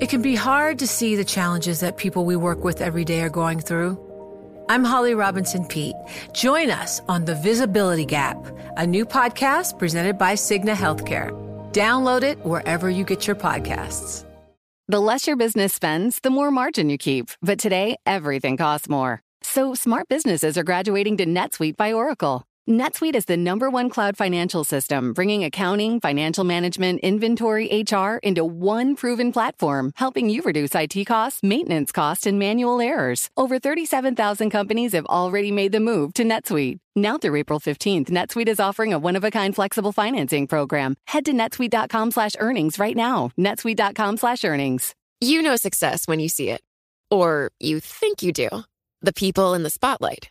It can be hard to see the challenges that people we work with every day are going through. I'm Holly Robinson Peete. Join us on The Visibility Gap, a new podcast presented by Cigna Healthcare. Download it wherever you get your podcasts. The less your business spends, the more margin you keep. But today, everything costs more. So smart businesses are graduating to NetSuite by Oracle. NetSuite is the number one cloud financial system, bringing accounting, financial management, inventory, HR into one proven platform, helping you reduce IT costs, maintenance costs, and manual errors. Over 37,000 companies have already made the move to NetSuite. Now through April 15th, NetSuite is offering a one-of-a-kind flexible financing program. Head to netsuite.com slash earnings right now. netsuite.com slash earnings. You know success when you see it. Or you think you do. The people in the spotlight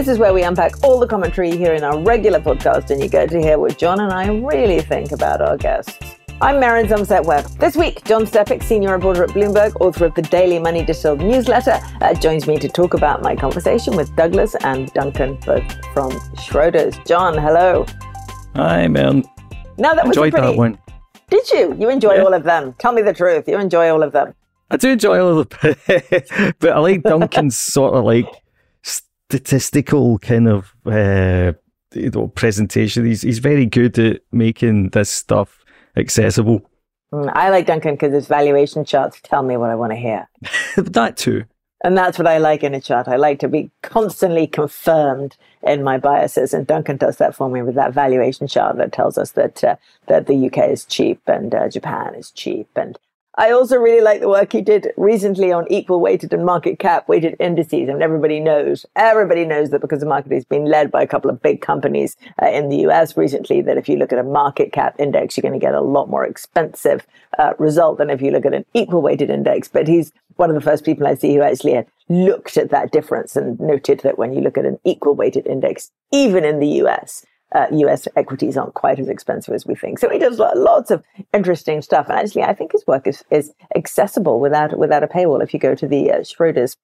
This is where we unpack all the commentary here in our regular podcast, and you get to hear what John and I really think about our guests. I'm Merryn Somerset Webb. This week, John Stepek, senior reporter at Bloomberg, author of the Daily Money Distilled newsletter, uh, joins me to talk about my conversation with Douglas and Duncan, both from Schroders. John, hello. Hi, man. Now that enjoyed was pretty... that one. Did you? You enjoy yeah. all of them? Tell me the truth. You enjoy all of them. I do enjoy all of them, but I like Duncan's sort of like statistical kind of uh, you know, presentation. He's he's very good at making this stuff accessible. Mm, I like Duncan because his valuation charts tell me what I want to hear. that too. And that's what I like in a chart. I like to be constantly confirmed in my biases, and Duncan does that for me with that valuation chart that tells us that uh, that the UK is cheap and uh, Japan is cheap, and I also really like the work he did recently on equal weighted and market cap weighted indices. I mean, everybody knows, everybody knows that because the market has been led by a couple of big companies uh, in the US recently, that if you look at a market cap index, you're going to get a lot more expensive uh, result than if you look at an equal weighted index. But he's one of the first people I see who actually looked at that difference and noted that when you look at an equal weighted index, even in the US, uh, US equities aren't quite as expensive as we think. So he does lots of interesting stuff. And actually, I think his work is, is accessible without, without a paywall if you go to the uh, Schroders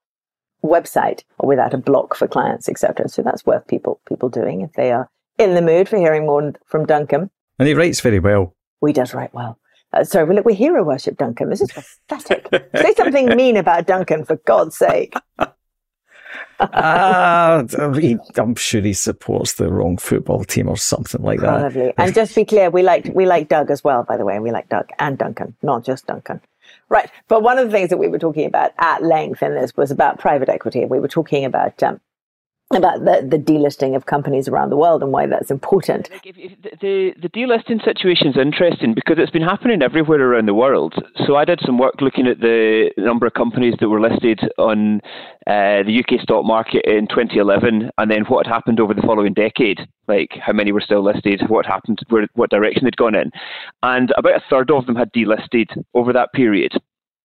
website or without a block for clients, etc. So that's worth people, people doing if they are in the mood for hearing more from Duncan. And he writes very well. We does write well. Uh, sorry, look, we hero worship Duncan. This is pathetic. Say something mean about Duncan, for God's sake. uh, I'm sure he supports the wrong football team or something like that. Probably. And just to be clear, we like we like Doug as well. By the way, And we like Doug and Duncan, not just Duncan. Right. But one of the things that we were talking about at length in this was about private equity. We were talking about um, about the, the delisting of companies around the world and why that's important. The, the delisting situation is interesting because it's been happening everywhere around the world. So I did some work looking at the number of companies that were listed on uh, the UK stock market in 2011 and then what had happened over the following decade, like how many were still listed, what happened, where, what direction they'd gone in. And about a third of them had delisted over that period.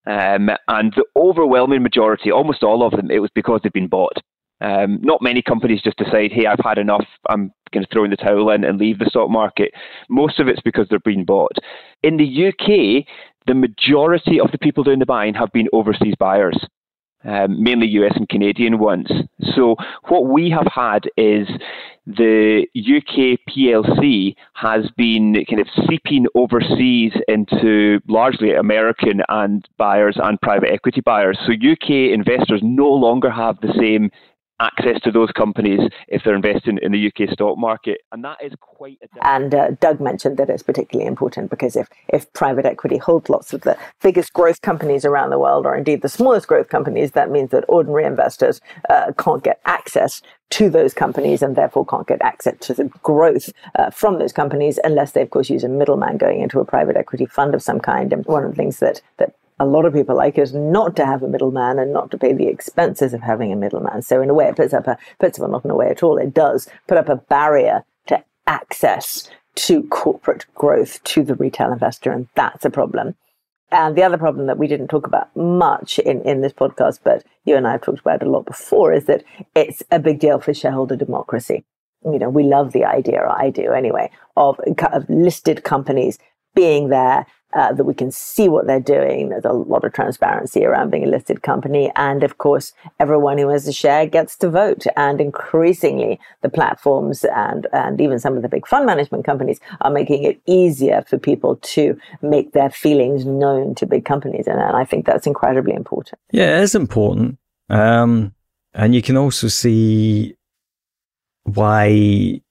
Um, and the overwhelming majority, almost all of them, it was because they'd been bought. Um, not many companies just decide, hey, I've had enough, I'm going to throw in the towel in and leave the stock market. Most of it's because they're being bought. In the UK, the majority of the people doing the buying have been overseas buyers. Um, mainly US and Canadian ones. So, what we have had is the UK PLC has been kind of seeping overseas into largely American and buyers and private equity buyers. So, UK investors no longer have the same access to those companies if they're investing in the UK stock market. And that is quite a And uh, Doug mentioned that it's particularly important because if, if private equity holds lots of the biggest growth companies around the world, or indeed the smallest growth companies, that means that ordinary investors uh, can't get access to those companies and therefore can't get access to the growth uh, from those companies unless they, of course, use a middleman going into a private equity fund of some kind. And one of the things that, that a lot of people like is not to have a middleman and not to pay the expenses of having a middleman. So in a way, it puts up a puts well not in a way at all. It does put up a barrier to access to corporate growth to the retail investor. And that's a problem. And the other problem that we didn't talk about much in, in this podcast, but you and I have talked about a lot before, is that it's a big deal for shareholder democracy. You know, we love the idea, or I do anyway, of, of listed companies being there uh, that we can see what they're doing. There's a lot of transparency around being a listed company. And of course, everyone who has a share gets to vote. And increasingly, the platforms and, and even some of the big fund management companies are making it easier for people to make their feelings known to big companies. And, and I think that's incredibly important. Yeah, it is important. Um, and you can also see why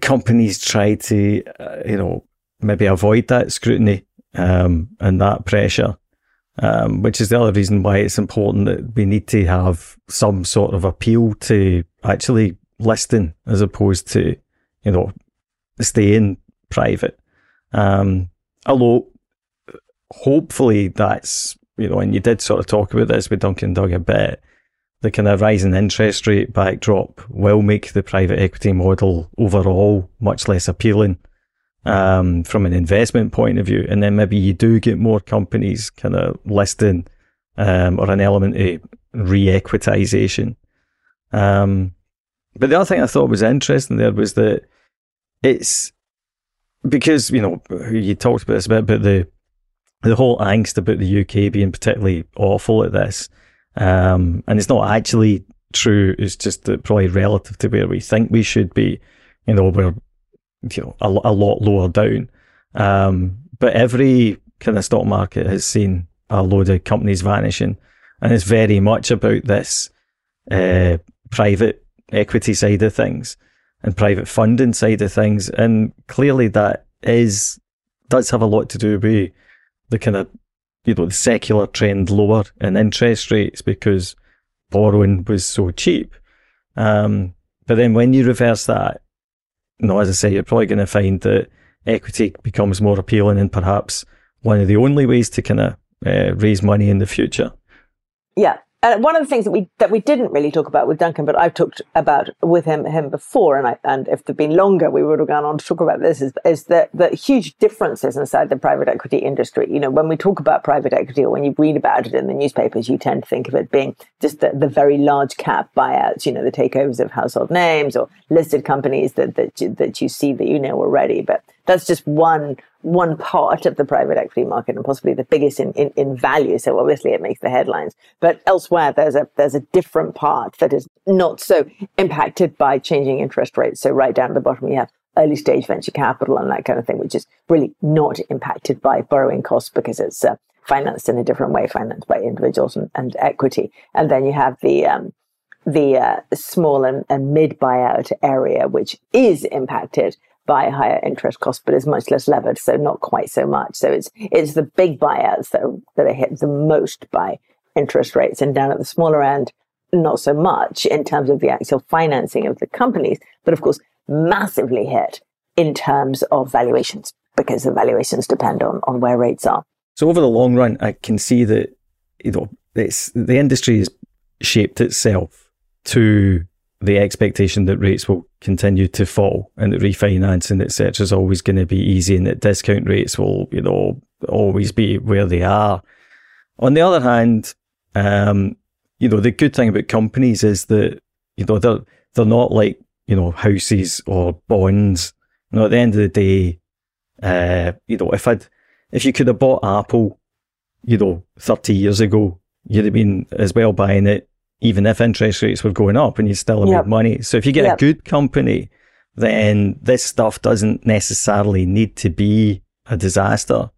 companies try to, uh, you know, maybe avoid that scrutiny um, and that pressure, um, which is the other reason why it's important that we need to have some sort of appeal to actually listing as opposed to, you know, staying private. Um, although hopefully that's, you know, and you did sort of talk about this with Duncan Doug a bit, the kind of rising interest rate backdrop will make the private equity model overall much less appealing um, from an investment point of view. And then maybe you do get more companies kind of listing um, or an element of re-equitization. Um, but the other thing I thought was interesting there was that it's because, you know, you talked about this a bit, but the, the whole angst about the UK being particularly awful at this. Um, and it's not actually true. It's just that probably relative to where we think we should be, you know, we're you know, a, a lot lower down. Um, but every kind of stock market has seen a load of companies vanishing, and it's very much about this uh, private equity side of things and private funding side of things, and clearly that is does have a lot to do with the kind of you know the secular trend lower in interest rates because borrowing was so cheap. Um, but then when you reverse that no, as I say, you're probably going to find that equity becomes more appealing and perhaps one of the only ways to kind of uh, raise money in the future. Yeah, and one of the things that we that we didn't really talk about with Duncan, but I've talked about with him him before, and I, and if there'd been longer, we would have gone on to talk about this. Is is the the huge differences inside the private equity industry? You know, when we talk about private equity, or when you read about it in the newspapers, you tend to think of it being just the, the very large cap buyouts. You know, the takeovers of household names or listed companies that that you, that you see that you know already. But that's just one one part of the private equity market and possibly the biggest in, in, in value. So obviously it makes the headlines. But elsewhere there's a there's a different part that is not so impacted by changing interest rates. So right down at the bottom you have early stage venture capital and that kind of thing, which is really not impacted by borrowing costs because it's uh, financed in a different way, financed by individuals and, and equity. And then you have the um, the uh, small and, and mid buyout area, which is impacted by higher interest costs, but is much less levered, so not quite so much. So it's it's the big buyouts that are, that are hit the most by interest rates, and down at the smaller end, not so much in terms of the actual financing of the companies, but of course massively hit in terms of valuations because the valuations depend on on where rates are. So over the long run, I can see that you know it's the industry has shaped itself to the expectation that rates will continue to fall and that refinancing, etc., is always going to be easy and that discount rates will, you know, always be where they are. On the other hand, um, you know, the good thing about companies is that, you know, they're, they're not like, you know, houses or bonds. You know, at the end of the day, uh, you know, if I'd, if you could have bought Apple, you know, 30 years ago, you'd have been as well buying it even if interest rates were going up and you still yep. make money. So if you get yep. a good company, then this stuff doesn't necessarily need to be a disaster.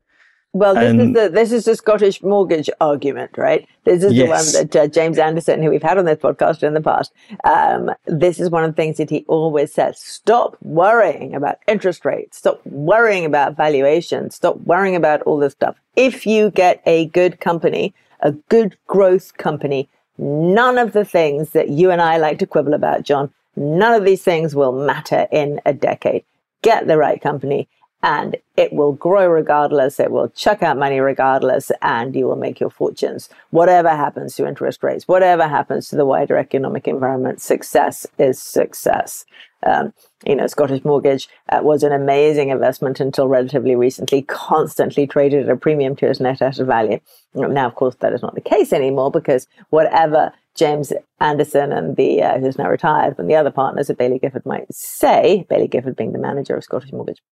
Well, this is the this is the Scottish mortgage argument, right? This is yes. the one that uh, James Anderson, who we've had on this podcast in the past, um, this is one of the things that he always says: stop worrying about interest rates, stop worrying about valuation, stop worrying about all this stuff. If you get a good company, a good growth company, None of the things that you and I like to quibble about, John, none of these things will matter in a decade. Get the right company and it will grow regardless. It will chuck out money regardless and you will make your fortunes. Whatever happens to interest rates, whatever happens to the wider economic environment, success is success. Um, you know, Scottish Mortgage uh, was an amazing investment until relatively recently, constantly traded at a premium to its net asset value. Now, of course, that is not the case anymore because whatever James Anderson and the uh, who's now retired, and the other partners at Baillie Gifford might say, Baillie Gifford being the manager of Scottish Mortgage,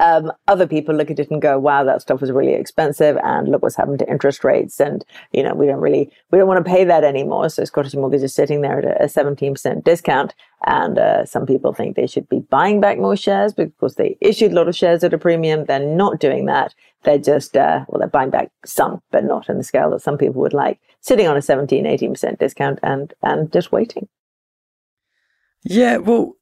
um, other people look at it and go, wow, that stuff was really expensive. And look what's happened to interest rates. And, you know, we don't really, we don't want to pay that anymore. So Scottish Mortgage is sitting there at a 17% discount. And uh, some people think they should be buying back more shares because they issued a lot of shares at a premium. They're not doing that. They're just, uh, well, they're buying back some, but not in the scale that some people would like, sitting on a 17, 18% discount and, and just waiting. Yeah, well,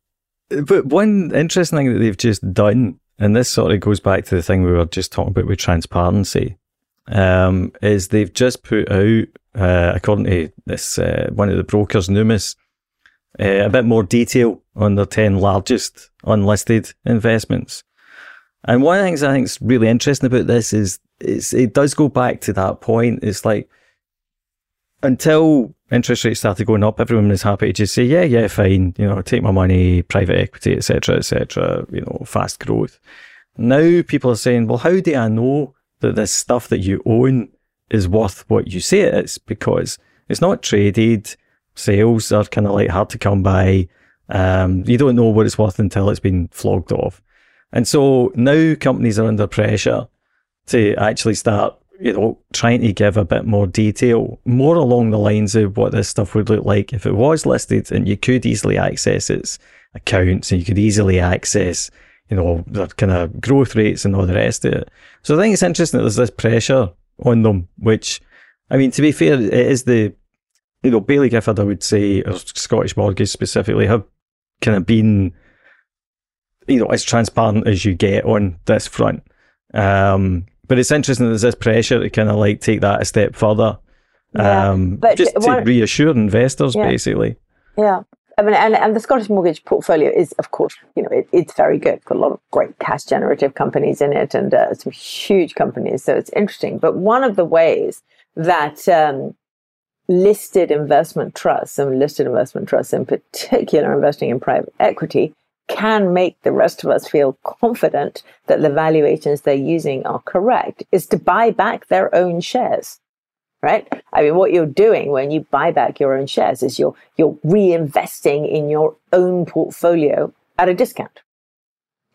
but one interesting thing that they've just done and this sort of goes back to the thing we were just talking about with transparency, um, is they've just put out, uh, according to this uh, one of the brokers, Numis, uh, a bit more detail on their 10 largest unlisted investments. And one of the things I think is really interesting about this is, it does go back to that point. It's like, until interest rates started going up, everyone was happy to just say, yeah, yeah, fine, you know, take my money, private equity, etc., etc., you know, fast growth. Now people are saying, well, how do I know that this stuff that you own is worth what you say it is? Because it's not traded. Sales are kind of like hard to come by. Um, you don't know what it's worth until it's been flogged off. And so now companies are under pressure to actually start you know, trying to give a bit more detail, more along the lines of what this stuff would look like if it was listed and you could easily access its accounts and you could easily access, you know, the kind of growth rates and all the rest of it. So I think it's interesting that there's this pressure on them, which, I mean, to be fair, it is the, you know, Baillie Gifford, I would say, or Scottish Mortgage specifically, have kind of been, you know, as transparent as you get on this front. Um, but it's interesting there's this pressure to kind of like take that a step further, yeah, um, but just to one, reassure investors, yeah, basically. Yeah. I mean, and, and the Scottish mortgage portfolio is, of course, you know, it, it's very good. Got a lot of great cash generative companies in it and uh, some huge companies. So it's interesting. But one of the ways that um, listed investment trusts, and listed investment trusts in particular, investing in private equity, can make the rest of us feel confident that the valuations they're using are correct is to buy back their own shares right? I mean what you're doing when you buy back your own shares is you're you're reinvesting in your own portfolio at a discount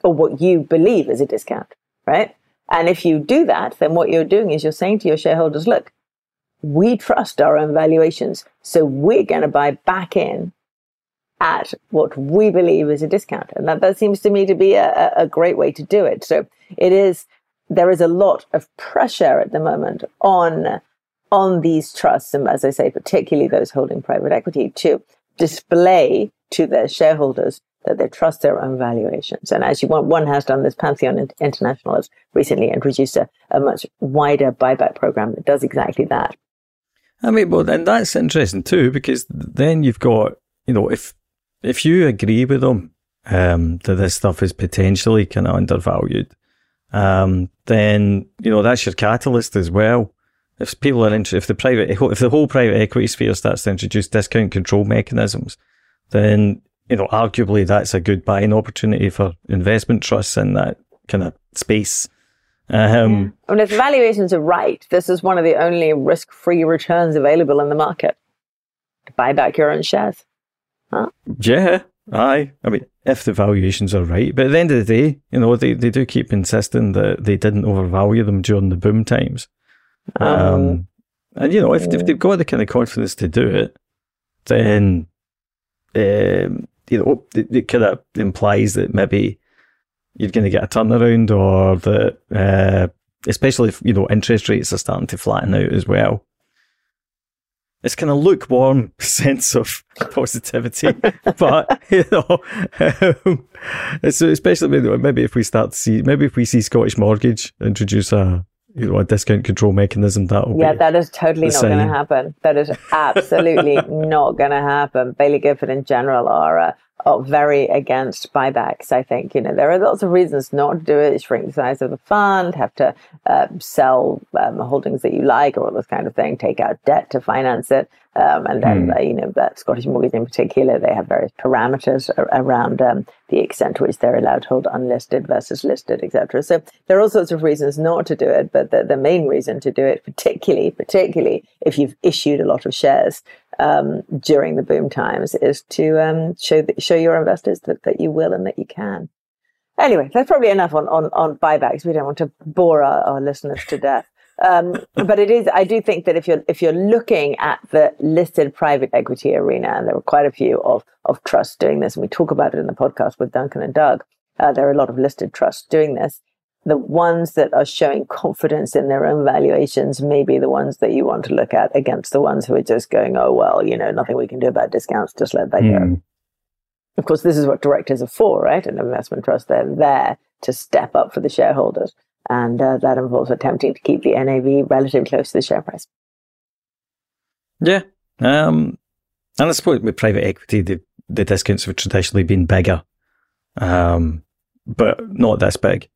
or what you believe is a discount right? And if you do that then what you're doing is you're saying to your shareholders look we trust our own valuations so we're going to buy back in at what we believe is a discount. And that, that seems to me to be a, a great way to do it. So it is, there is a lot of pressure at the moment on, on these trusts. And as I say, particularly those holding private equity to display to their shareholders that they trust their own valuations. And as you want, one has done this, Pantheon International has recently introduced a, a much wider buyback program that does exactly that. I mean, well, then that's interesting too, because then you've got, you know, if if you agree with them um, that this stuff is potentially kind of undervalued, um, then you know that's your catalyst as well. If people are interested, if the private, if the whole private equity sphere starts to introduce discount control mechanisms, then you know arguably that's a good buying opportunity for investment trusts in that kind of space. Um, yeah. And if the valuations are right, this is one of the only risk-free returns available in the market. To buy back your own shares. Huh? Yeah, aye. I mean, if the valuations are right. But at the end of the day, you know, they, they do keep insisting that they didn't overvalue them during the boom times. Um, um and, you know, if, if they've got the kind of confidence to do it, then, um, you know, it, it kind of implies that maybe you're going to get a turnaround or that, uh, especially if, you know, interest rates are starting to flatten out as well it's kind of lukewarm sense of positivity. but you know, um, especially maybe if we start to see, maybe if we see Scottish Mortgage introduce a you know a discount control mechanism, that'll yeah, that is totally not going to happen. That is absolutely not going to happen. Baillie Gifford in general are. Uh, are very against buybacks. I think you know there are lots of reasons not to do it: shrink the size of the fund, have to uh, sell um, holdings that you like, or all this kind of thing, take out debt to finance it, um, and then mm. uh, you know that Scottish Mortgage in particular, they have various parameters around um, the extent to which they're allowed to hold unlisted versus listed, etc. So there are all sorts of reasons not to do it, but the, the main reason to do it, particularly particularly if you've issued a lot of shares um, during the boom times, is to um, show the, show your investors that, that you will and that you can. Anyway, that's probably enough on, on, on buybacks. We don't want to bore our, our listeners to death. Um, but it is, I do think that if you're, if you're looking at the listed private equity arena, and there are quite a few of, of trusts doing this, and we talk about it in the podcast with Duncan and Doug, uh, there are a lot of listed trusts doing this the ones that are showing confidence in their own valuations may be the ones that you want to look at against the ones who are just going, oh, well, you know, nothing we can do about discounts, just let that mm. go. Hmm. Of course, this is what directors are for, right? An investment trust, they're there to step up for the shareholders. And uh, that involves attempting to keep the NAV relatively close to the share price. Yeah. Um, and I suppose with private equity, the, the discounts have traditionally been bigger, um, but not this big.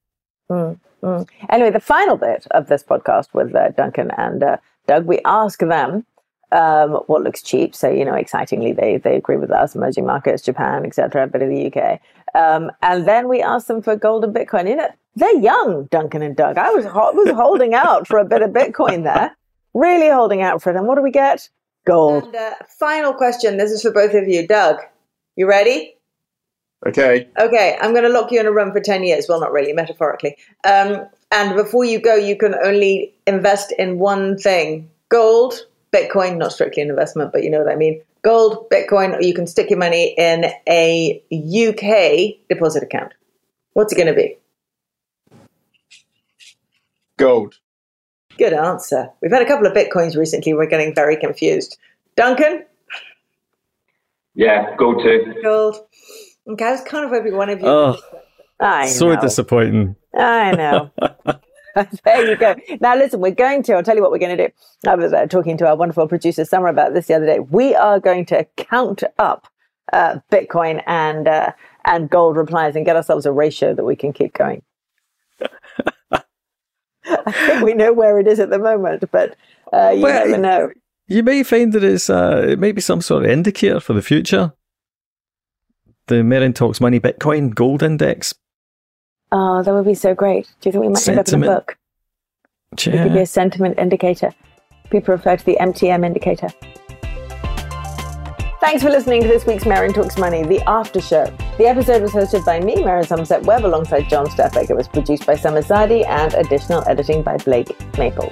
Mm, mm. Anyway, the final bit of this podcast with uh, Duncan and uh, Doug, we ask them um, what looks cheap. So, you know, excitingly, they, they agree with us, emerging markets, Japan, etc., a bit of the UK. Um, and then we ask them for gold and Bitcoin. You know, they're young, Duncan and Doug. I was, ho- was holding out for a bit of Bitcoin there, really holding out for it. And what do we get? Gold. And uh, final question. This is for both of you. Doug, you ready? Okay. Okay, I'm going to lock you in a room for 10 years. Well, not really, metaphorically. Um, and before you go, you can only invest in one thing gold, Bitcoin, not strictly an investment, but you know what I mean. Gold, Bitcoin, or you can stick your money in a UK deposit account. What's it going to be? Gold. Good answer. We've had a couple of Bitcoins recently. We're getting very confused. Duncan? Yeah, gold too. Gold. Okay, I was kind of hoping one of you. Oh, I so know. disappointing. I know. there you go. Now, listen, we're going to, I'll tell you what we're going to do. I was uh, talking to our wonderful producer, Summer, about this the other day. We are going to count up uh, Bitcoin and, uh, and gold replies and get ourselves a ratio that we can keep going. I think we know where it is at the moment, but uh, you well, never know. You may find that it's, uh, it may be some sort of indicator for the future the Merryn Talks Money Bitcoin Gold Index. Oh, that would be so great. Do you think we might sentiment. end up in a book? Yeah. It could be a sentiment indicator. People refer to the MTM indicator. Thanks for listening to this week's Merryn Talks Money, the after show. The episode was hosted by me, Merryn Somerset Webb, alongside John Stepek. It was produced by Summer Zadi and additional editing by Blake Maple.